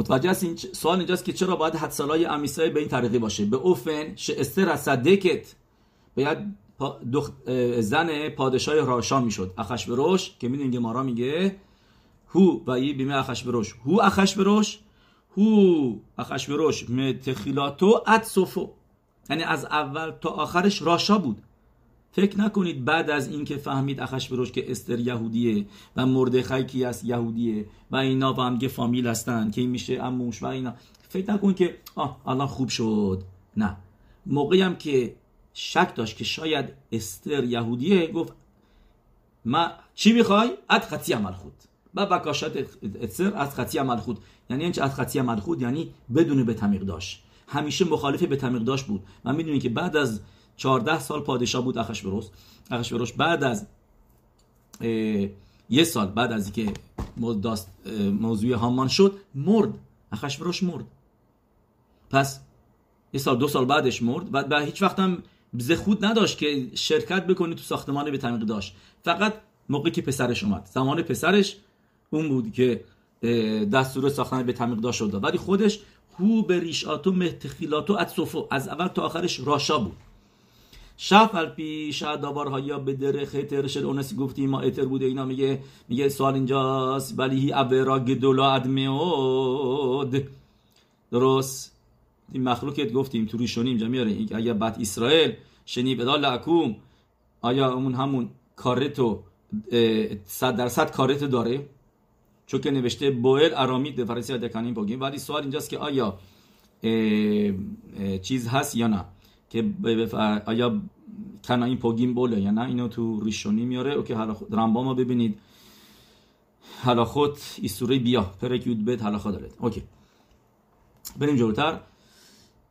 متوجه است این سوال اینجاست که چرا باید حد سالای امیسای به این طریقی باشه؟ به اوفن استر از صدکت باید زن پادشاه راشا می‌شد. اخشبروش که می‌دونید گمارا میگه هو و ای بیمه اخشبروش هو اخشبروش هو اخشبروش متخیلاتو اد صفو. یعنی از اول تا آخرش راشا بود. فکر نکنید بعد از اینکه فهمید اخشبروش که استر یهودیه و مردخای کی است یهودیه و اینا با هم فامیل هستن که این میشه اموش و اینا. فکر نکن که آه الان خوب شد. نه. موقعی هم که شک داشت که شاید استر یهودیه گفت ما چی می‌خوای؟ اد خطی عمل خود. و بکاشت استر از خطی عمل خود. یعنی اینچه از خطی عمل خود یعنی بدون به تمیق داشت. همیشه مخالف به تمیق داشت بود. و می‌دونید که بعد از 14 سال پادشاه بود اخشبروس. اخشبروس بعد از یه سال بعد از اینکه موضوع هامان شد مرد. اخشبروش مرد. پس یه سال دو سال بعدش مرد و به هیچ وقت هم خود نداشت که شرکت بکنی تو ساختمان به تمیق داشت فقط موقعی که پسرش اومد. زمان پسرش اون بود که دستور ساختن به تمیق داشت شد ولی خودش هو به ریشاتو مهتخیلاتو از اول تا آخرش راشا بود. شف الپی شاید یا به در خطر شد اونسی گفتیم ما اتر بوده. اینا میگه میگه سوال اینجاست. ولی هی ابرا گدولا ادمیود درست. این مخلوقت گفتیم تو ریشونیم اینجا میاره اگر بد اسرائیل شنی بدا لعکوم آیا اون همون کارتو صد درصد کارتو داره؟ چون که نوشته بوئل ارامید فرسی دکنیم بگیم ولی سوال اینجاست که آیا چیز هست یا نه؟ که آیا کنا این پوگیم بوله یا نه؟ اینو تو ریشونی میاره. اوکی حالا خود رمبا ببینید. حالا خود ایستوری بیا پرک یود بد حالا خود دارد. اوکی. بریم جلوتر.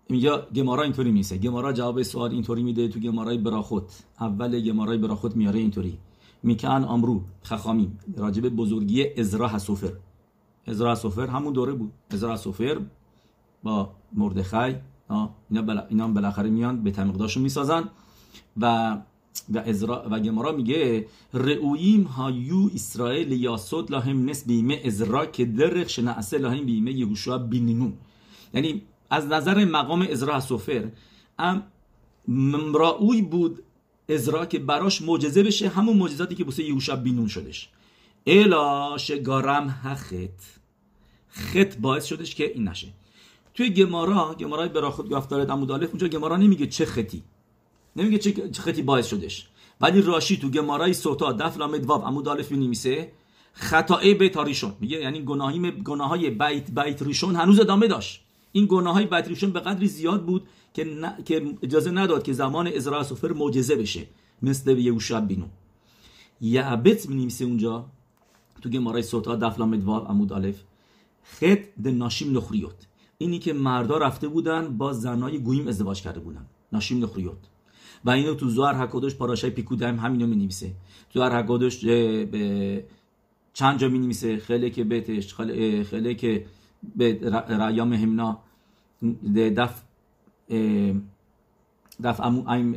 میگه گمارا اینطوری میسه گمارا جواب سوال اینطوری میده تو گمارای براخوت اول گمارای براخوت میاره اینطوری. میکن امرو خخامی. راجب بزرگی ازرا حسوفر. ازرا حسوفر همون دوره بود. ازرا حسوفر با مردخای اینا, بلا اینا بالاخره میان به تمیقداشون می‌سازن و و ازرا و گمارا میگه رؤیم هایو اسرائیل یاسود لهم نس بیمه ازرا که درخ شنعسه لهم بیمه یهوشوا بینینون یعنی از نظر مقام ازرا سفر ام ممرعوی بود ازرا که براش معجزه بشه همون معجزاتی که بوسه یهوشع بینون شدش. الا شگارم هخت. خط باعث شدش که این نشه. توی گمارا گمارای برا خود گفتار عمود الف اونجا گمارا نمیگه چه خطی. نمیگه چه خطی باعث شدش. ولی راشی تو گمارای سوتا دف لامد واو عمود الف میمیسه خطای بیت ریشون. میگه یعنی گناهی گناهای بیت بیت ریشون هنوز ادامه داشت. این گناه های بیت ریشون به قدری زیاد بود که, که اجازه نداد که زمان ازرا سفر معجزه بشه. مثل یهوشع بینو. یعبت میمیسه اونجا تو گمارای سوتا دف لامد واو عمود الف خط د ناشیم نخریوت اینی که مردا رفته بودن با زنای گویم ازدواج کرده بودن. ناشیم نخریوت و اینو تو زوار حکادش پاراشای پیکودم همینو می نویسه زوار حکادش به چند جا می نویسه خیلی که بهتش خیلی که به رایام همنا دف دف امو ایم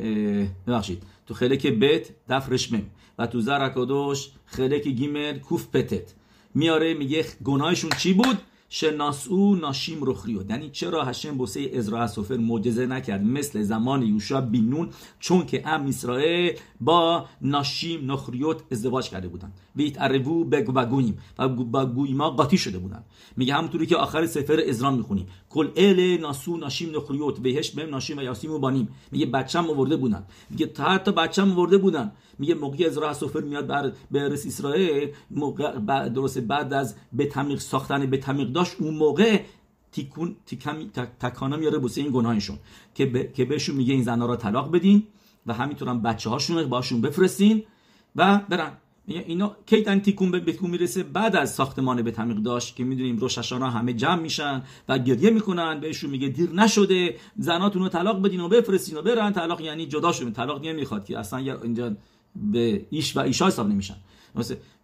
ببخشید. تو خیلی که بیت دف رشمم. و تو زر خیلی که گیمل کوف پتت. میاره میگه گناهشون چی بود؟ شناسو ناشیم رخریو یعنی چرا هشم بوسه ازرا سفر معجزه نکرد؟ مثل زمان یوشا بینون چون که ام اسرائیل با ناشیم نخریوت ازدواج کرده بودن ویت عربو بگویم و با گویما قاطی شده بودن میگه همونطوری که آخر سفر ازرا می‌خونیم. کل ال ناسو ناشیم نخریوت بهش بهم ناشیم و یاسیم و بانیم. میگه بچم آورده بودن. میگه تا حتی بچم آورده بودن. میگه موقعی از سفر میاد بر برس اسرائیل موقع درست بعد از به تمیق ساختن به تمیق داشت اون موقع تیکون تیکم تکانا میاره بوسه این گناهشون. که که بهشون میگه این زنا را طلاق بدین و همینطور هم بچه هاشون باشون بفرستین و برن. میگه اینا کی تن تیکون به بتکون می‌رسه. بعد از ساختمان به تمیق داشت که می‌دونیم روششانا همه جمع میشن و گریه می‌کنن. بهشون میگه دیر نشده. زناتون رو طلاق بدین و بفرستین و برن. طلاق یعنی جدا شدن. طلاق نمی‌خواد که اصلا اینجا به ایش و ایشا حساب نمیشن.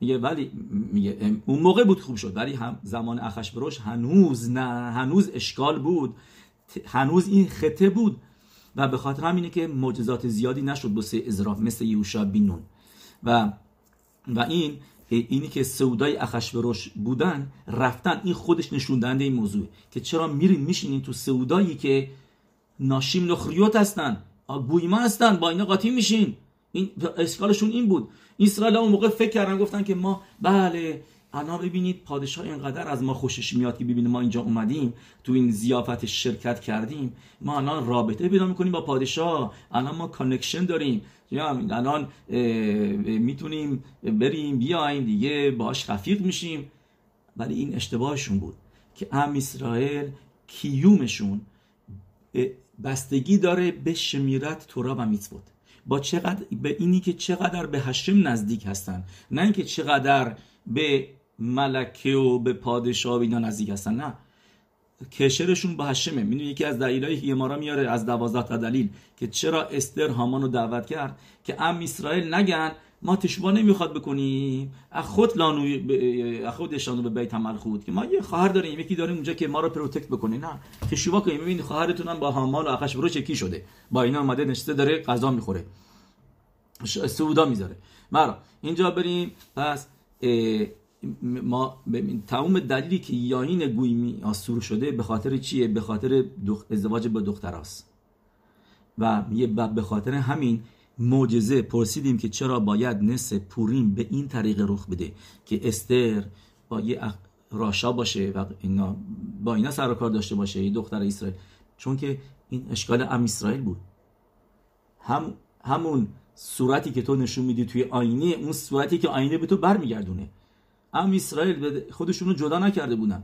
میگه ولی میگه اون موقع بود خوب شد. ولی هم زمان اخش بروش هنوز نه. هنوز اشکال بود. هنوز این خطه بود. و به خاطر همینه که معجزات زیادی نشد بسه ازراف مثل یوشا بینون. و و این اینی که סעודה ی اخشوروش بودن رفتن این خودش نشوندنده این موضوع که چرا میرین میشینین تو סעודה یی که נשים נוכריות هستن גויים ها هستن با اینا قاطی میشین. این اشکالشون این بود. اسرائیل اون موقع فکر کردن گفتن که ما بله الان ببینید پادشاه اینقدر از ما خوشش میاد که ببینید ما اینجا اومدیم تو این ضیافت شرکت کردیم. ما الان رابطه پیدا می‌کنیم با پادشاه. الان ما connection داریم. یا الان می‌تونیم بریم بیایم دیگه باش رفیق میشیم. ولی این اشتباهشون بود که ام اسرائیل کیومشون بستگی داره به شمیرت تورا و میتوت با چقدر به اینی که چقدر به هشم نزدیک هستن نه اینکه چقدر به ملکه و به پادشاه و اینا نزدیک هستن نه. کشرشون با هشمه می‌دونی یکی از دلایلی که ما میاره از دوازده تا دلیل که چرا استر هامان رو دعوت کرد که ام اسرائیل نگن ما تشوا نمی‌خواد بکنیم. خود لانو خودشانو به بیت خود که ما یه خواهر داریم. یکی داریم اونجا که ما رو پروتکت بکنه. نه. تشوا کنیم. ببینید خواهرتون با هامان و اخش برو چکی شده. با اینا اومده نشسته داره غذا می‌خوره. سودا می‌ذاره. مرا اینجا بریم. پس ما تمام دلیلی که یاین گویمی آسور شده به خاطر چیه؟ به خاطر ازدواج با دختراست. و یه به خاطر همین معجزه پرسیدیم که چرا باید نس پوریم به این طریق رخ بده که استر با یه راشا باشه و اینا با اینا سر کار داشته باشه یه دختر اسرائیل. چون که این اشکال ام اسرائیل بود. هم همون صورتی که تو نشون میدی توی آینه اون صورتی که آینه به تو برمیگردونه. ام اسرائیل خودشون رو جدا نکرده بودن.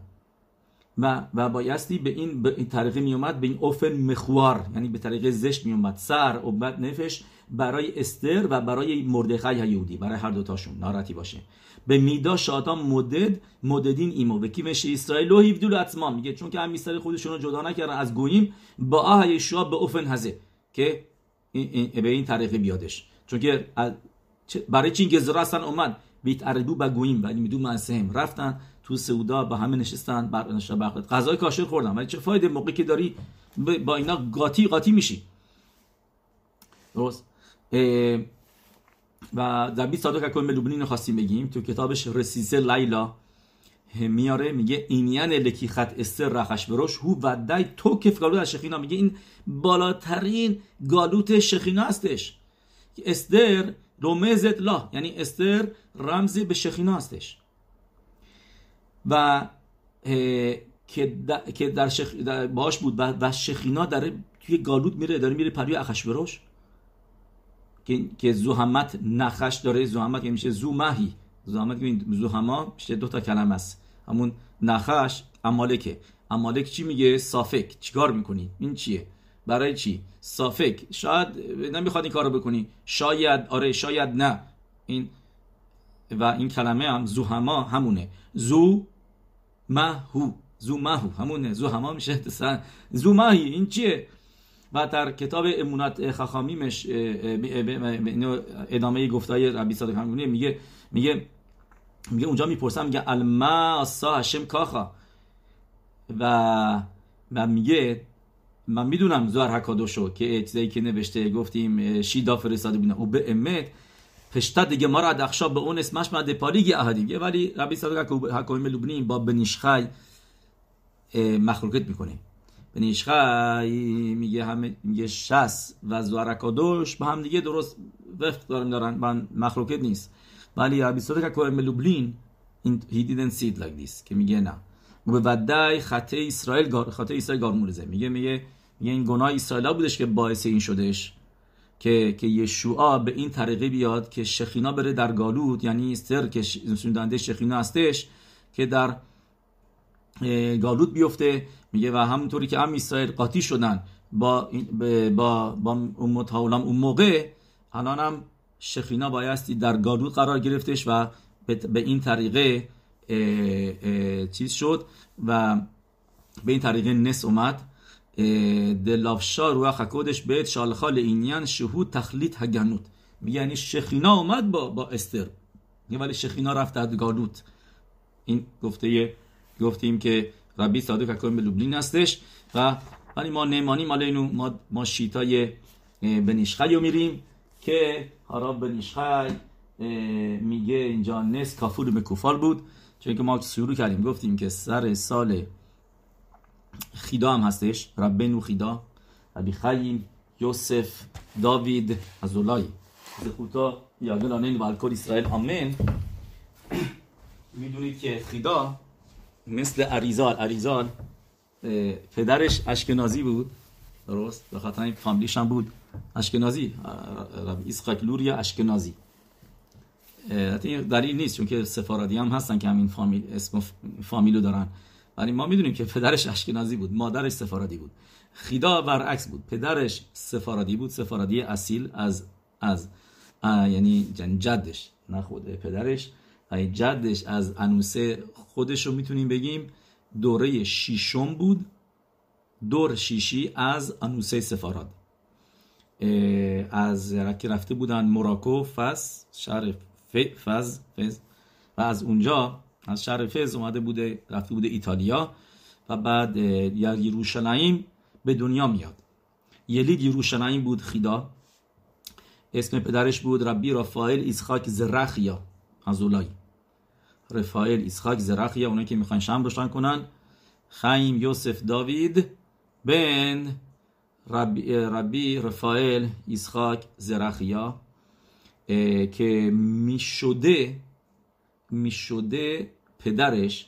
و و بایستی به این به این طریقه می اومد به این اوفن مخوار یعنی به طریق زشت می اومد. سر و بعد نفش برای استر و برای مردخای یهودی برای هر دوتاشون ناراتی باشه. به میدا شاطان مدد مددین ایمو. به کی مشه اسرائیل. و هیفدول اتمان میگه چون که هم اسرائیل خودشون رو جدا نکردن از گوییم با آه یشوا به اوفن هزه که به این طریقه بیادش. چون که برای چین گزرا اصلا اومد. بیت عربو با گوییم ولی میدو منسهم رفتن تو سعودا با همه نشستن بر غذای کاشر خوردن ولی چه فایده موقعی که داری با اینا قاطی قاطی میشی. درست. و در 20 صادق اکوین لوبنین خواستیم بگیم تو کتابش رسیزه لیلا میاره میگه اینیان لکی خط استر رخش بروش هو ودای تو کف گالوت از شخینا میگه این بالاترین گالوت شخینا هستش. استر رومزت لا یعنی استر رمزی به شخینا هستش و که در, شخ... در باش بود و شخینا داره توی گالوت میره داره میره پروی اخشبروش که که زوهمت نخش داره زوهمت که میشه زومهی زوهمت که زوهما میشه دو تا کلمه است همون نخش امالکه امالک چی میگه صافک چیکار می‌کنی این چیه برای چی؟ صافک شاید نمی‌خواد این کارو بکنی. شاید آره شاید نه. این و این کلمه هم زوهما همونه. زو مهو زو مهو همونه. زو هما میشه زو مهی این چیه؟ و در کتاب امونت خخامیمش ادامه گفتای ربی صادق همونه میگه میگه میگه اونجا می‌پرسم میگه الما سا هشم کاخا. و و میگه من می‌دونم زوار حکادوشو که چیزایی که نوشته گفتیم شیدا فرستاده بودن و به امت پشتا دیگه ما را دخشا به اون اسمش مده پالیگی احدیگه ولی ربی صادق حکایم لبنی با بنیشخای مخلوقت می‌کنه. بنیشخای میگه همه میگه شس و زوارکادوش با هم دیگه درست وفق دارن دارن. من مخلوقت نیست. ولی ربی صادق حکایم لبنین he didn't see it like this که میگه نه. به ودای خطه اسرائیل خطه اسرائیل گارمورزه میگه میگه میگه این گناه اسرائیل بودش که باعث این شدش که که یشوع به این طریقه بیاد که شخینا بره در گالود یعنی استر که سوندنده شخینا هستش که در گالود بیفته. میگه و همونطوری که هم اسرائیل قاطی شدن با با با امت اون موقع الان هم شخینا بایستی در گالود قرار گرفتش و به این طریقه چیز شد و به این طریقه نس اومد. روح حکودش بهت شالخال اینیان شهود تخلیط هگنوت یعنی شخینا اومد با, با استر. ولی شخینا رفت در گالوت این گفته گفتیم که ربی صادق حکام به لوبلین هستش و ولی ما نمانی مال اینو ما, ما شیتای بنیشخی رو میریم که حراب بنیشخی میگه اینجا نس کافور به کوفال بود. چون که ما شروع کردیم گفتیم که سر سال خیدا هم هستش ربنو خیدا ربی خیم یوسف داوید ازولای زخوتا یادل آنین و الکل اسرائیل آمین می‌دونید که خیدا مثل اریزال اریزال پدرش اشکنازی بود درست به خاطر فامیلیش هم بود اشکنازی ربی اسحاق لوریا اشکنازی دلیل نیست چون که سفارادی هم هستن که همین فامیل اسم فامیلو دارن ولی ما می‌دونیم که پدرش اشکنازی بود مادرش سفارادی بود. خیدا برعکس بود. پدرش سفارادی بود سفارادی اصیل از از یعنی جدش نه خود پدرش. جدش از انوسه خودش رو می‌تونیم بگیم دوره شیشم بود. دور شیشی از انوسه سفاراد. از که رفته بودن مراکو فس شهر فز. و از اونجا از شهر فز اومده بوده رفته بوده ایتالیا و بعد یروشلایم به دنیا میاد. یلید یروشلایم بود خیدا. اسم پدرش بود ربی رافائل ایسخاک زرخیا از اولای رفائل ایسخاک زرخیا اونایی که می‌خوان شم روشن کنن. خیم یوسف داوید بن ربی, ربی رفائل ایسخاک زرخیا که می‌شده می‌شده پدرش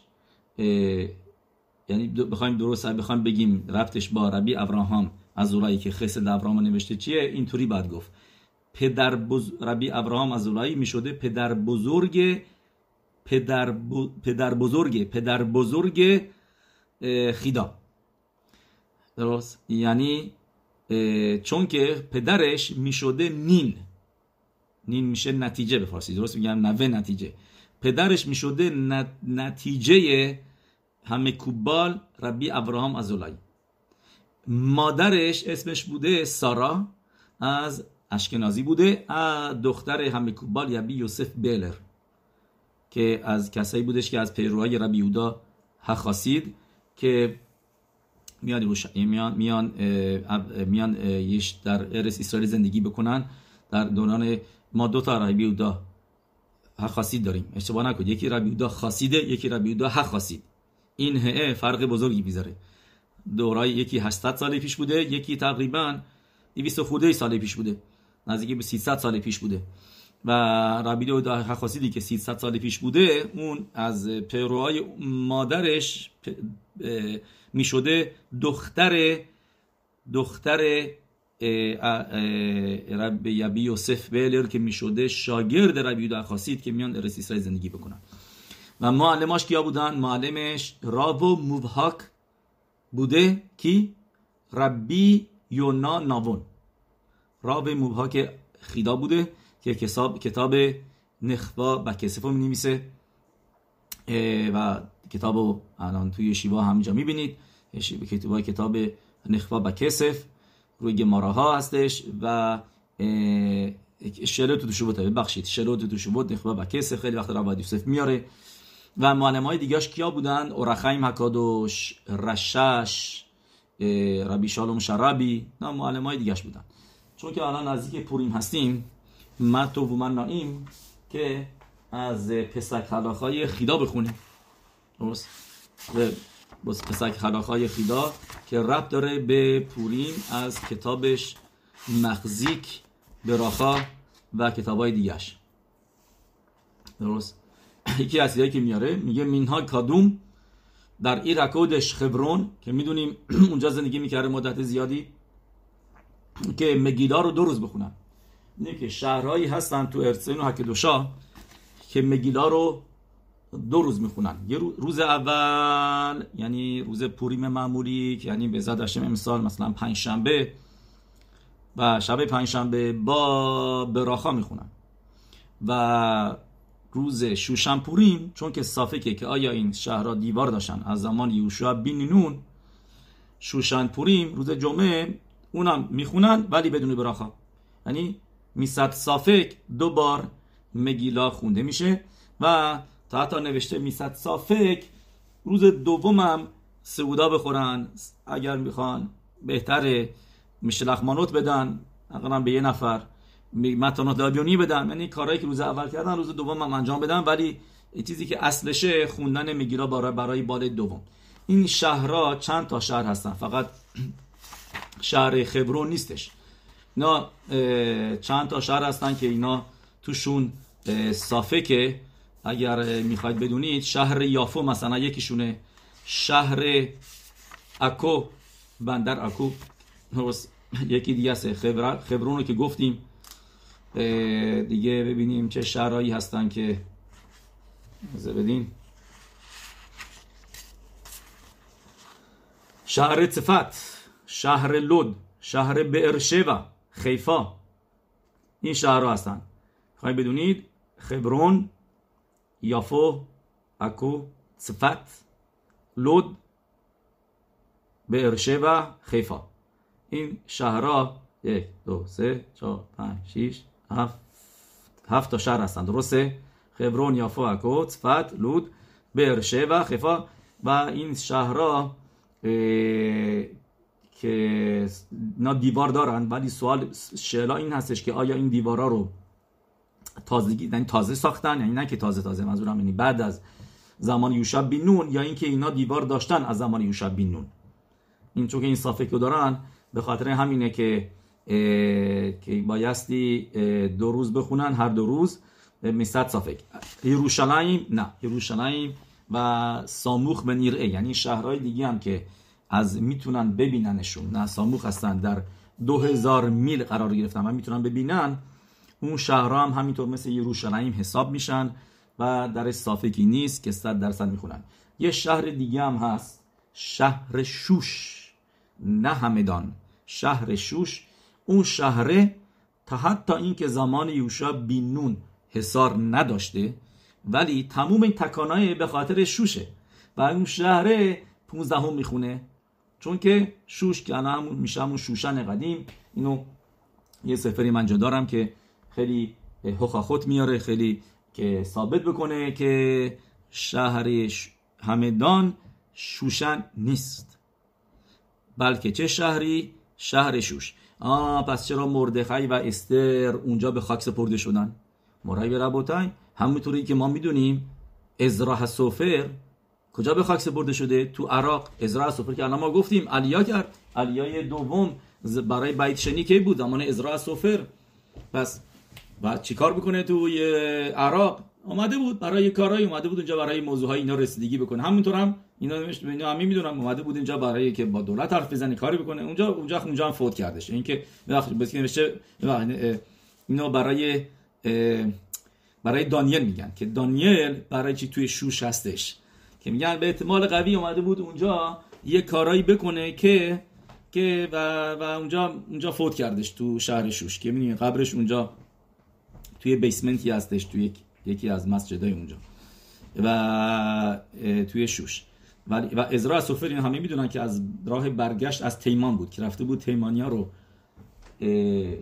یعنی بخوایم درست بخوایم بگیم رفتش با ربی ابراهام از اولایی که خسد ابراهام نوشته چیه؟ اینطوری باید گفت. پدر بز... ربی ابراهام از اولایی می‌شده پدر بزرگ پدر, ب... پدر بزرگ پدر بزرگ خیدا. درست؟ یعنی چون که پدرش می‌شده نین نین میشه نتیجه به فارسی. درست میگم؟ نوه نتیجه. پدرش می‌شده نتیجه همه کوبال ربی ابراهام از اولای. مادرش اسمش بوده سارا از اشکنازی بوده. دختر همه کوبال یبی یوسف بیلر که از کسایی بودش که از پیروهای ربی یودا حخاسید که میان میان میان میان یش در ارس اسرائیل زندگی بکنن در دوران ما دو تا ربی یودا. حخاسید داریم. اشتباه نکنید. یکی ربی یودا خاصیده یکی ربی یودا حخاسید این هه فرق بزرگی بیزاره دورای یکی 800 سال پیش بوده یکی تقریبا 200 خورده سال پیش بوده. نزدیک به 300 سال پیش بوده. و ربی و خاصیدی که 300 سال پیش بوده اون از پیروهای مادرش می شده دختر دختر رب یبی یوسف بیلر که می شده شاگرد ربی و خاصید که میان ارس اسرائیل زندگی بکنن. و معلماش کیا بودن؟ معلمش راو موبهاک بوده. کی؟ ربی یونا ناون راو موبهاک خیدا بوده که کتاب کتاب نخبا و کسف رو می و کتاب رو الان توی شیوا همینجا می‌بینید. کتاب کتاب نخبا و کسف روی گماره ها هستش و شلوت تو شبوت ببخشید شلوت تو شبوت نخبا و کسف خیلی وقت رواد یوسف میاره. و معلم های دیگهش کیا بودن؟ اورخایم حکادوش رشش ربی شالوم شرابی. نه معلم های دیگهش بودن. چون که الان نزدیک پوریم هستیم متو و من ناییم که از پسک های خیدا بخونیم. درست؟ بس پسک های خیدا که رب داره به پوریم از کتابش مخزیک براخا و کتاب های دیگهش. درست. یکی از که میاره میگه مینها کادوم در ایرکودش خبرون که می‌دونیم اونجا زندگی می‌کرده مدت زیادی که مگیلا رو دو روز بخونن. اینه که شهرهایی هستن تو ارسین و حکدوشا که مگیلا رو دو روز می‌خونن. یه روز اول یعنی روز پوریم معمولی که یعنی به زد امسال مثلا پنج شنبه و شب پنج شنبه با براخا می‌خونن. و روز شوشن پوریم چون که صافکه که آیا این شهرها دیوار داشتن از زمان یوشع بین نون شوشن پوریم روز جمعه اونم می‌خونن ولی بدون براخا. یعنی میصد صافک دو بار مگیلا خونده میشه و تا حتی نوشته میصد صافک روز دومم سعودا بخورن. اگر می‌خوان بهتره مشلخ مانوت بدن. اقلا به یه نفر. متانات لابیونی بدن. یعنی کارهایی که روز اول کردن روز دوم هم انجام بدن. ولی چیزی که اصلشه خوندن مگیرا برای برای بال دوم. این شهرها چند تا شهر هستن؟ فقط شهر خبرون نیستش. اینا چند تا شهر هستن که اینا توشون صافه که اگر می‌خواید بدونید شهر یافو مثلا یکیشونه. شهر اکو بندر اکو. یکی دیگه است خبرون رو که گفتیم. دیگه ببینیم چه شهرهایی هستن که بدین. شهر صفت شهر لود شهر بئرشوا خیفا. این شهرها هستن. خواهی بدونید خبرون یافو اکو صفت لود بئرشوا خیفا این شهرها یک دو سه چهار پنج شیش هفت هفت تا شهر هستند درسته؟ خبرون یافو اکو صفت لود بئرشوا خیفا و این شهرها که اینا دیوار دارن ولی سوال شعلا این هستش که آیا این دیوارا رو تازگی یعنی تازه ساختن یعنی نه که تازه تازه منظورم یعنی بعد از زمان یوشع بین نون یا اینکه اینا دیوار داشتن از زمان یوشع بین نون. این چون که این صافه که دارن به خاطر همینه که که بایستی دو روز بخونن هر دو روز میصد صافک یروشلایم نه یروشلایم و ساموخ به نیره یعنی شهرهای دیگه هم که از می‌تونن ببیننشون. نه ساموخ هستن در دو هزار میل قرار گرفتن و می‌تونن ببینن. اون شهرها هم همینطور مثل یروشلایم حساب میشن و در صافکی نیست که صد درصد می‌خونن. یه شهر دیگه هم هست شهر شوش نه همدان شهر شوش. اون شهره تا حتی اینکه زمان یوشا بینون حسار نداشته ولی تموم این تکانای به خاطر شوشه. و اون شهره 15 هم می‌خونه چون که شوش که همون میشه همون شوشن قدیم. اینو یه سفری من دارم که خیلی حخاخت میاره خیلی که ثابت بکنه که شهر همدان شوشن نیست. بلکه چه شهری؟ شهر شوش. آه پس چرا مردخی و استر اونجا به خاک سپرده شدن؟ مرای به ربوتای همونطوری که ما می‌دونیم ازرا سوفر کجا به خاک سپرده شده؟ تو عراق. ازرا سوفر که الان ما گفتیم علیا کرد. علیای دوم برای بیت شنی کی بود؟ زمان ازرا سوفر پس بعد چیکار بکنه تو عراق اومده بود برای کارهای اومده بود اونجا برای موضوع های اینا رسیدگی بکنه. همونطور هم اینا اینا همین می‌دونم اومده بود اینجا برای که با دولت حرف بزنه کاری بکنه. اونجا اونجا اونجا هم فوت کردش. اینکه وقتی بس نوشته اینا برای برای دانیل میگن که دانیل برای چی توی شوش هستش؟ که میگن به احتمال قوی اومده بود اونجا یه کارایی بکنه که که و, و اونجا اونجا فوت کردش تو شهر شوش. که می‌دونی قبرش اونجا توی بیسمنتی هستش توی یکی از مسجدای اونجا. و توی شوش. و, و ازرا سفر این همه می‌دونن که از راه برگشت از تیمان بود که رفته بود تیمانیا رو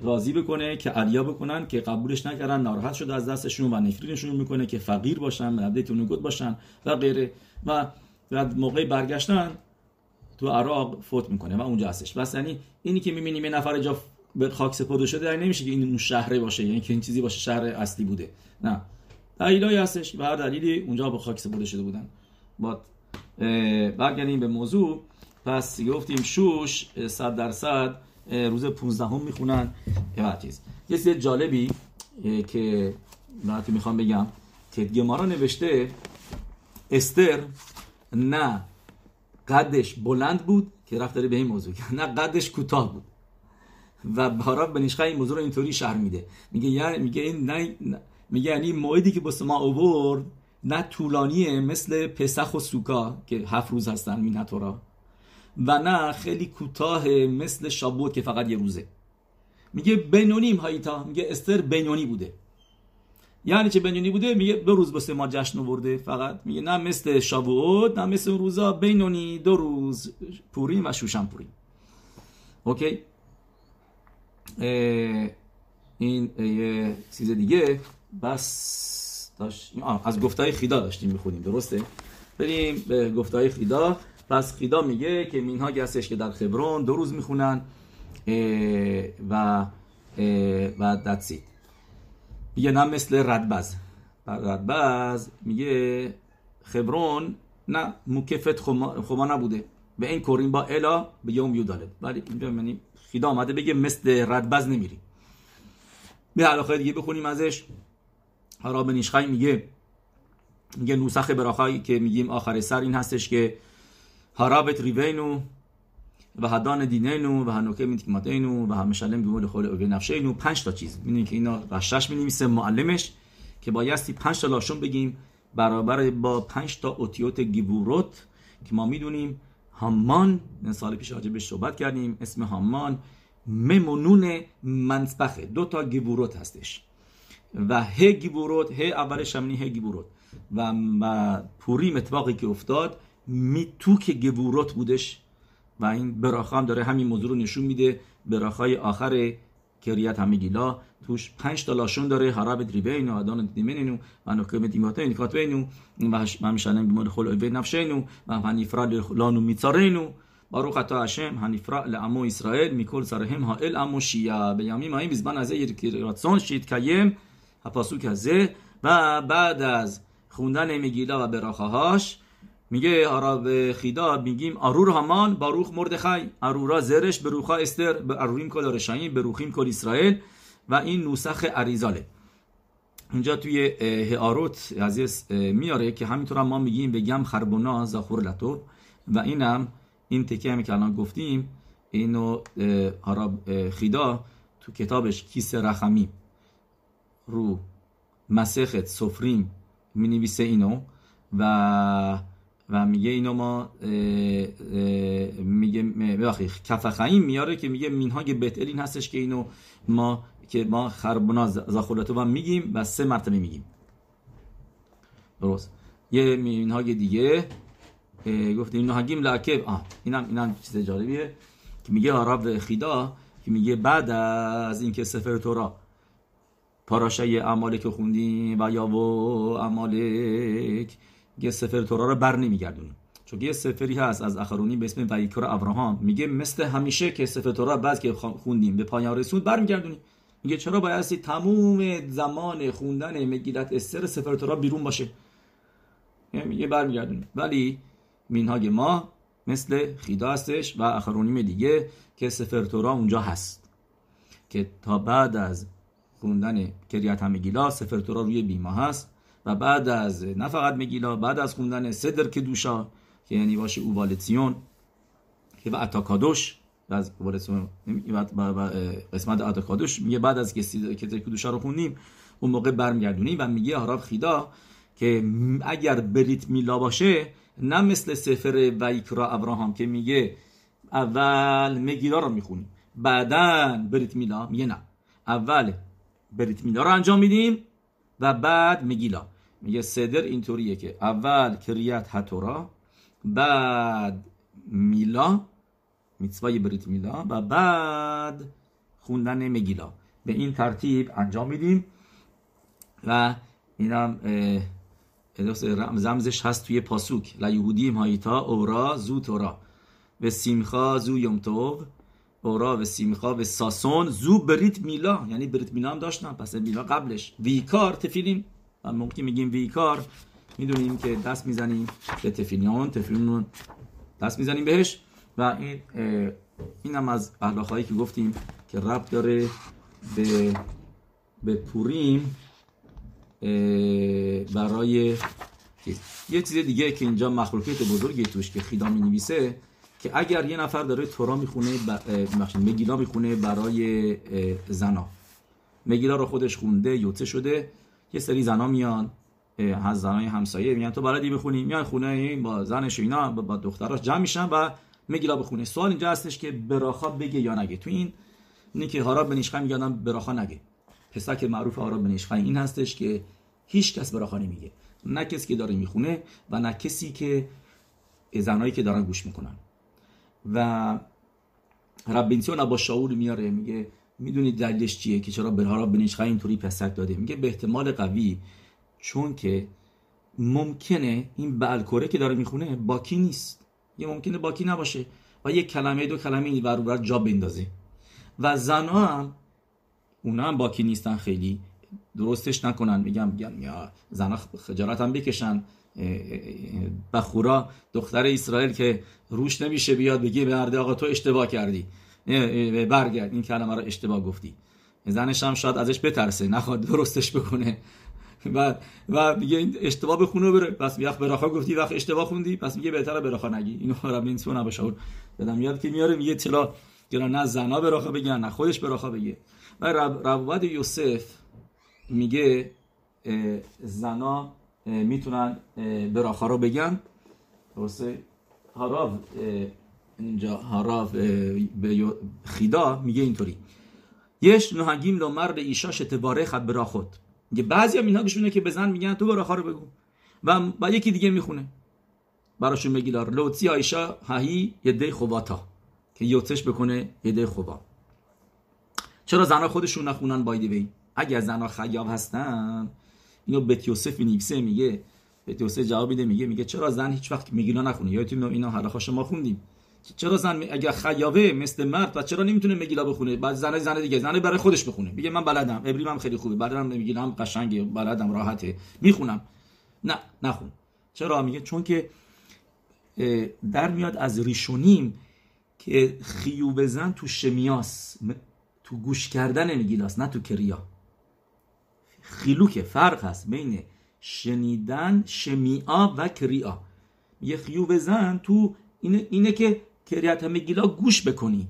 راضی بکنه که علیا بکنن که قبولش نکردن ناراحت شده از دستشون و نفرینشون می‌کنه که فقیر باشن مبده تونگوت باشن و غیره. و بعد موقع برگشتن تو عراق فوت می‌کنه و اونجا هستش. بس یعنی اینی که می‌بینیم یه نفر جا به خاک سپرده شده یعنی نمیشه که این اون شهره باشه یعنی که این چیزی باشه شهر اصلی بوده. نه. دلیلایی هستش و هر دلیلی اونجا به خاک سپرده شده بودن. با برگردیم به موضوع. پس گفتیم شوش صد درصد روز 15 هم می‌خونن. یه چیز. یه چیز جالبی که براتون می‌خوام بگم. که گمارا نوشته استر نه قدش بلند بود که رفت داره به این موضوع. نه قدش کوتاه بود. و بارا بنیشخه این موضوع اینطوری شهر میده. میگه یعنی میگه این نه میگه یعنی موعدی که با ما نه طولانیه مثل پسخ و سوکا که هفت روز هستن مینتورا و نه خیلی کوتاه مثل شابوت که فقط یه روزه. میگه بینونیم هایتا. میگه استر بینونی بوده. یعنی چه بینونی بوده؟ میگه دو روز بسه ما جشن آورده فقط. میگه نه مثل شابوت نه مثل روزا. بینونی دو روز پوریم و شوشن پوریم. اوکی؟ این یه چیز دیگه. بس داشت از گفتای خیدا داشتیم می‌خونیم درسته؟ بریم به گفتای خیدا. پس خیدا میگه که مینها هستش که در خبرون دو روز می‌خونن و و دتسی میگه نه مثل ردبز. ردبز میگه خبرون نه مکفت خما, نبوده. به این کورین با الا به یوم یودالد. ولی اینجا خیدا آمده بگه مثل ردبز نمیری. به علاقه دیگه بخونیم ازش. به نیشخای میگه میگه نوسخ براخایی که میگیم آخر سر این هستش که هرابت ریوینو و هدان دینینو و هنوکه میتکماتینو و همشلم گمول خول اوگه نفشینو. پنج تا چیز. می‌دونی که اینا رشتش می معلمش که بایستی پنج تا لاشون بگیم. برابر با پنج تا اوتیوت گیبوروت که ما می‌دونیم هامان. سال پیش به صحبت کردیم. اسم هامان ممونون منسبخه دو تا گیبوروت هستش. و ه گیبوروت ه اولش همینی ه گیبوروت و پوریم اتفاقی که افتاد میتوک گیبوروت بودش. و این براخا هم داره همین موضوع رو نشون میده. براخای آخر کریت گیلا. توش پنج تا لاشون داره. حراب دریبینو ادان دیمنینو و نکم دیماتین کاتوینو و همشان بیمار خل اوی نفشینو و هنیفرا لانو میتارینو. باروخ اتا هشم هنیفرا لامو اسرائیل میکل سرهم ها ال امو شیا به یامی مایی بزبان از راتسون شید کیم هپاسوک ازه و بعد میگه آراب خیدا میگیم آرور هامان باروخ مردخای آرورا زرش بروخا استر به آروریم کل رشایی بروخیم کل اسرائیل و این نوسخ عریزاله اینجا توی هاروت عزیز میاره که همینطور هم ما میگیم بگم خربونا زخور لطو و اینم این تکه همی که الان گفتیم اینو آراب خیدا تو کتابش کیس رخمی رو مسخت سفریم می نویسه اینو و و میگه اینو ما میگه ببخشید کفخیم میاره که میگه مینهای بتل این هستش که اینو ما که ما خربنا زاخولتو هم میگیم و سه مرتبه میگیم. درست. یه مینهای دیگه گفتیم اینو هگیم لعکب آه اینم اینم چیز جالبیه که میگه عرب خیدا که میگه بعد از اینکه سفر تورا پاراشه اعمالی که خوندیم و یا و اعمالک یه سفر تورا رو بر نمیگردونیم. چون یه سفری هست از اخرونی به اسم ویکر ابراهام. میگه مثل همیشه که سفر تورا بعد که خوندیم به پایان رسوند برمیگردونیم. میگه چرا بایستی تموم زمان خوندن مگیلت استر سفر تورا بیرون باشه؟ یعنی میگه برمیگردونیم. ولی مینهاگ ما مثل خیدا هستش و اخرونیم دیگه که سفر تورا اونجا هست. که تا بعد از خوندن کریت همگیلا سفر تورا روی بیما هست. و بعد از نه فقط مگیلا بعد از خوندن صدر که دوشا که یعنی باشه اووالتیون که و אתה קדוש از قسمت אתה קדוש میگه بعد از קדושה رو خوندیم اون موقع برمیگردونیم و میگه הרב חיד"א که اگر ברית מילה باشه نه مثل ספר ויקרא אברהם که میگه اول מגילה رو می‌خونیم بعدا ברית מילה میگه نه. اول ברית מילה رو انجام میدیم و بعد מגילה. میگه סדר اینطوریه که اول קריאת התורה بعد میلا میتسوای بریت میلا و بعد خوندن مگیلا. به این ترتیب انجام میدیم و اینم رمزش هست توی پاسوک. لا یهودیم هایتا اورا زو تورا. و سیمخا زو یومتوب اورا و سیمخا و ساسون زو بریت میلا. یعنی بریت میلا هم داشتن پس میلا قبلش. ویکار تفیلین و موقعی میگیم ویکار می‌دونیم که دست می‌زنیم به تفیلیون تفیلیون دست می‌زنیم بهش و این این هم از اخلاقهایی که گفتیم که رب داره به به پوریم برای یه چیز دیگه که اینجا مخلوقیت بزرگی توش که خیدا می نویسه که اگر یه نفر داره تورا می‌خونه. مگیلا می‌خونه برای زنا مگیلا رو خودش خونده یوته شده یه سری زنا میان از زنای همسایه میان تو بلدی بخونی میان خونه این با زنش اینا با دختراش جمع میشن و مگیلا بخونه. سوال اینجا هستش که براخا بگه یا نگه. تو این اینی که هارا بنیشخای میگن براخا نگه. پسک معروف هارا بنیشخای این هستش که هیچ کس براخا نمیگه. نه کسی که داره می‌خونه و نه کسی که زنایی که دارن گوش می‌کنن. و ربینسیون با شعور میاره میگه می‌دونید دلیلش چیه که چرا برها بنیشخه اینطوری پسک داده؟ میگه به احتمال قوی چون که ممکنه این بالکوره که داره می‌خونه باکی نیست. یه ممکنه باکی نباشه و یه کلمه دو کلمه این ور جا بندازه. و زنها هم اونا هم باکی نیستن خیلی درستش نکنن. میگم میگم یا زنا خجالت هم بکشن. بخورا دختر اسرائیل که روش نمیشه بیاد بگی به آقا تو اشتباه کردی. برگرد. این کلمه رو اشتباه گفتی. زنش هم شاید ازش بترسه نخواد درستش بکنه. و و میگه این اشتباه بخونه بره. پس وقت براخا گفتی وقت اشتباه خوندی؟ پس میگه بهتره براخا نگی. اینو رب سو نباشه. بدم یاد که میاره میگه چرا چرا نه زنا براخا بگن نه خودش براخا بگه. و رب یوسف میگه زنا می‌تونن براخا رو بگن. درسته؟ هاراف اینجا هاراف خیدا میگه اینطوری. یش نهگیم لو مرد ایشا شتباره خد براخوت میگه بعضی هم اینها که بزن میگن تو براخا رو بگو. و با یکی دیگه می‌خونه. براشون لار لوتی آیشا هایی یده خوباتا که یوتش بکنه یده خوبا چرا زنها خودشون نخونن بایدی بی اگر زنها خیاب هستن اینو بت یوسف نیکسه میگه. بت یوسف جواب میده میگه میگه چرا زن هیچ وقت میگیلا نخونه؟ یادتون اینا حلقه ما خوندیم. چرا زن اگر خیابه مثل مرد و چرا نمی‌تونه مگیلا بخونه؟ بعد زن زن دیگه. زن برای خودش بخونه. میگه من بلدم. ابریم هم خیلی خوبه. بلدم نمی‌گیرم. قشنگه. بلدم. راحته. می‌خونم. نه. نخون. چرا؟ میگه چون که در میاد از ریشونیم که خیوب زن تو شمیاس. تو گوش کردن میگیلاس نه تو کریا. خیلوک فرق هست بین شنیدن شمیعا و کریا. یه خیوب زن تو اینه, اینه که کریت میگیلا گوش بکنی.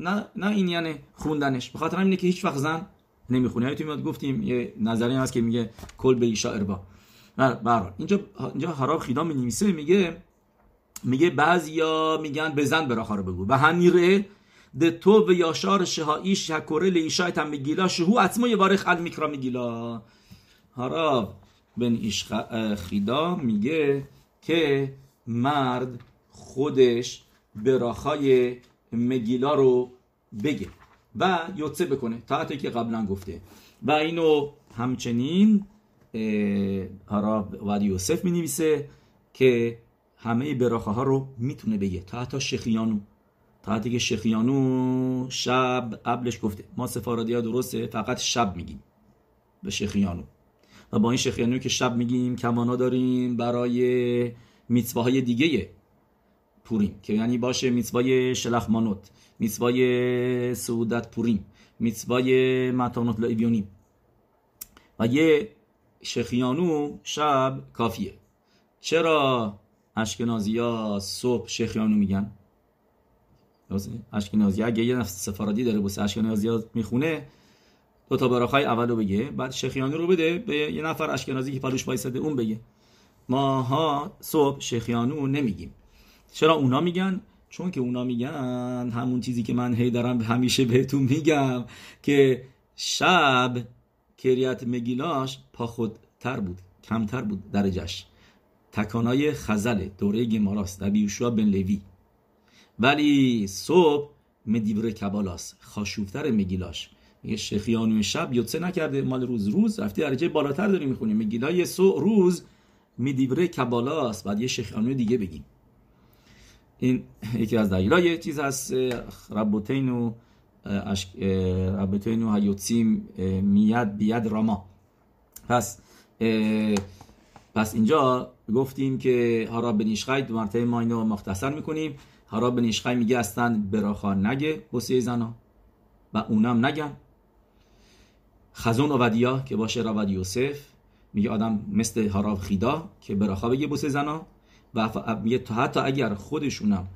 نه نه این یعنی خوندنش. به خاطر اینه که هیچ وقت زن نمی‌خونه. تو میاد گفتیم یه نظری هست که میگه کل به ایشا اربا. برای اینجا اینجا حراب خیدا می نویسه میگه میگه بعضیا میگن به زن براخا رو بگو. و هنیره ده تو و یاشار شهایی شکره لیشا تم میگیلا شهو عطمو یه بارخ ال میکرا میگیلا. حراب بن ایش خیدا میگه که مرد خودش براخای مگیلا رو بگه و یوتسه بکنه؟ تا که قبلا گفته. و اینو همچنین و یوسف می نویسه که همه براخه ها رو می‌تونه بگه. تا حتی شخیانو تا حتی که شخیانو شب قبلش گفته. ما سفارادی ها درسته فقط شب میگیم به شخیانو و با این شخیانو که شب میگیم کمانا داریم برای میتواهای دیگه. پوریم که یعنی باشه میتوای شلخمانوت میتوای سعودت پوریم میتوای متانوت لایبیونیم و یه شخیانو شب کافیه. چرا اشکنازی ها صبح شخیانو میگن؟ اشکنازی اگه یه نفس سفارادی داره بسه اشکنازی ها می‌خونه دو تا براخای اولو بگه بعد شخیانو رو بده به یه نفر اشکنازی که پلوش بایستده اون بگه. ماها صبح شخیانو نمیگیم. چرا اونا میگن؟ چون که اونا میگن همون چیزی که من هی دارم همیشه بهتون میگم که شب کریت مگیلاش پا خودتر بود کمتر بود درجش تکانای خزله دوره گماراست در بیوشوا بن لوی ولی صبح مدیبر کبالاس خاشوفتر مگیلاش. میگه شخیانو شب یوتسه نکرده مال روز روز رفتی درجه بالاتر داری می‌خونی. مگیلای سو روز میدیبره کبالاست بعد یه شخیانو دیگه بگیم. این یکی از دلیل یه چیز هست ربوتین و ربوتین و میاد بیاد راما. پس پس اینجا گفتیم که هارا بنیشخای دو مرتبه ما اینو مختصر می‌کنیم. هارا بنیشخای میگه اصلا براخا نگه بسیه زنا و اونم نگن. خزون و ودیا که باشه رود یوسف میگه آدم مثل هاراب خیدا که براخا بگه بوسه زنا و حتی اگر خودشونم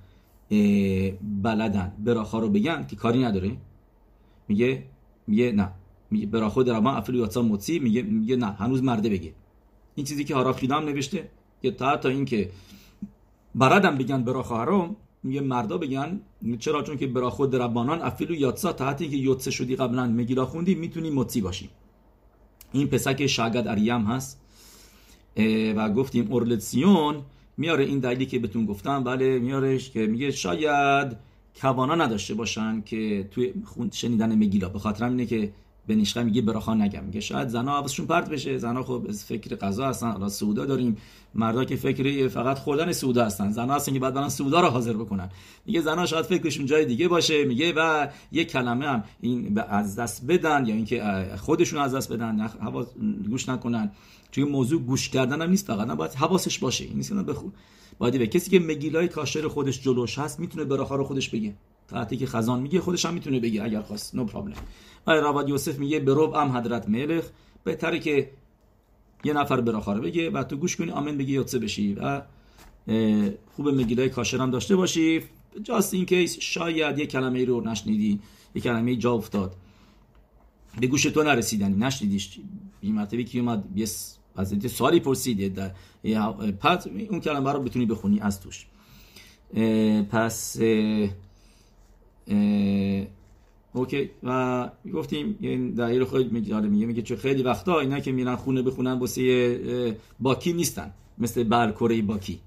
بلدن براخا رو بگن که کاری نداره. میگه میگه نه. میگه برا خود رما افلو یاتسا موتی. میگه میگه نه هنوز مرده بگه. این چیزی که هارا خیدام نوشته که تا حتی این که بردم بگن برا خواهرم میگه مردا بگن چرا؟ چون که برا خود ربانان افلو یاتسا تا حتی که یوتسه شدی قبلا مگیلا خوندی می‌تونی موتی باشی. این پسک شاگد اریم هست و گفتیم اورلتسیون میاره این دلیلی که بهتون گفتم بله میارش که میگه شاید کوانا نداشته باشن که توی شنیدن مگیلا. به خاطر اینه که به نیشقه میگه براخا نگم. میگه شاید زنا حواسشون پرت بشه. زنا خب از فکر قضا هستن. حالا سودا داریم. مردا که فکر فقط خوردن سودا هستن. زنا هستن که بعد برن سودا رو حاضر بکنن. میگه زنا شاید فکرشون جای دیگه باشه. میگه و یه کلمه هم این از دست بدن یا اینکه خودشون از دست بدن. حواس گوش نکنن. چون موضوع گوش کردن هم نیست فقط باید حواسش باشه. این نیست بخو باید به کسی که مگیلای کاشر خودش جلوش هست می‌تونه براخا رو خودش بگه. تا که خزان میگه خودش هم می‌تونه بگه اگر خواست. نو پرابلم آیا رواد یوسف میگه به روب ام حضرت ملخ. بهتره که یه نفر براخا رو بگه و تو گوش کنی آمن بگی یوتسه بشی. و خوب مگیلای کاشر هم داشته باشی. جاست این کیس شاید یه کلمه ای رو نشنیدی. یه کلمه جا افتاد. به گوش تو نرسیدنی. نشنیدیش. این مرتبه که اومد از سوالی پرسید پس اون کلمه رو بتونی بخونی از توش. پس اوکی. و گفتیم این دلیل خود میگه میگه میگه چه خیلی وقتا اینا که میرن خونه بخونن واسه باکی نیستن مثل برکره باکی.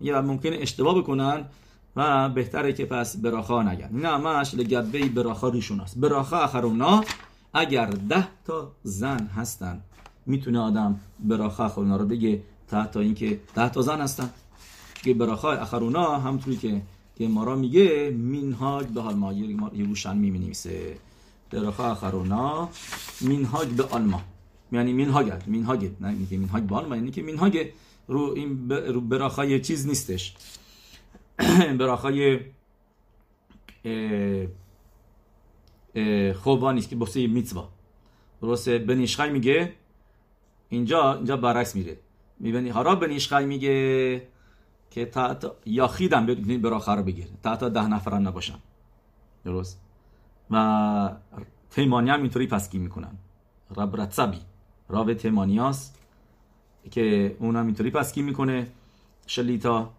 میگه ممکنه اشتباه بکنن و بهتره که پس براخا نگن نه همش لگبه براخا ریشون است. براخا اخرونا اگر ده تا زن هستن می‌تونه آدم براخا خونا رو بگه تا تا اینکه ده تا زن هستن. که براخا اخرونا همطوری که که ما را میگه مینهاج به حال ما. یه روشن می‌بینیم سه براخا اخرونا مینهاج به آلما یعنی مینهاج مینهاج نه میگه مینهاج به آلما یعنی که مینهاج رو این رو براخای چیز نیستش. براخای خوبا نیست که بسه میتوا. درسته؟ بنیشخای میگه اینجا اینجا برعکس میره. می‌بینی هارا بنیشخای میگه که تا تا یاخیدم بتونید براخه رو بگیر تا ده نفرم نباشن. درست؟ و تیمانی هم اینطوری پسکی می‌کنن. رب رتسبی. راو تیمانیاس که اونم اینطوری پسکی می‌کنه شلیتا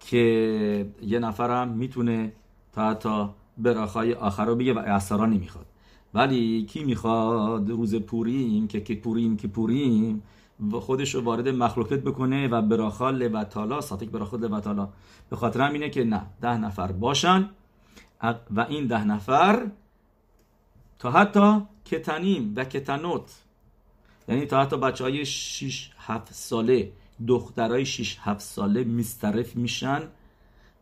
که یه نفرم می‌تونه تا تا براخای آخر رو بگه و اثرا نمی‌خواد. ولی کی می‌خواد روز پوریم که که پوریم که پوریم خودش رو وارد مخلوقت بکنه و براخا لبتالا ساتک براخا لبتالا به خاطر اینه که نه ده نفر باشن و این ده نفر تا حتی کتنیم و کتنوت. یعنی تا حتی بچه های 6 7 ساله دخترای 6 7 ساله مسترف میشن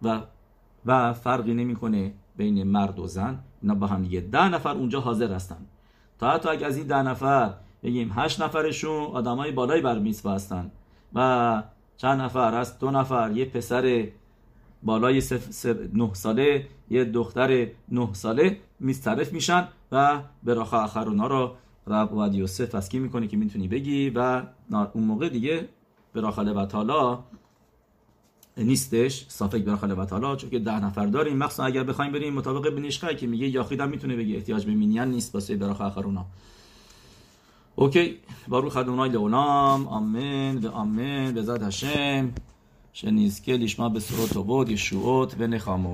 و و فرقی نمی‌کنه. بین مرد و زن اینا با هم دیگه ده نفر اونجا حاضر هستن. تا حتی اگه از این ده نفر بگیم هشت نفرشون آدمای بالای بر میسوا هستن و چند نفر از دو نفر یه پسر بالای نه ساله یه دختر نه ساله میسترف میشن و به راخه اخرونا رو رب و یوسف اسکی می‌کنه که می‌تونی بگی و اون موقع دیگه به راخله و نیستش صافک براخله و تعالی چون که ده نفر داریم. مخصوصا اگر بخوایم بریم مطابق بنیشقه که میگه یاخیدم می‌تونه بگه احتیاج به مینیان نیست واسه براخ آخرونا اوکی. باروخ ادونای لعولام آمین. و آمین. به زاد هشم شنیزکه لیشما به سروت و بود و نخامو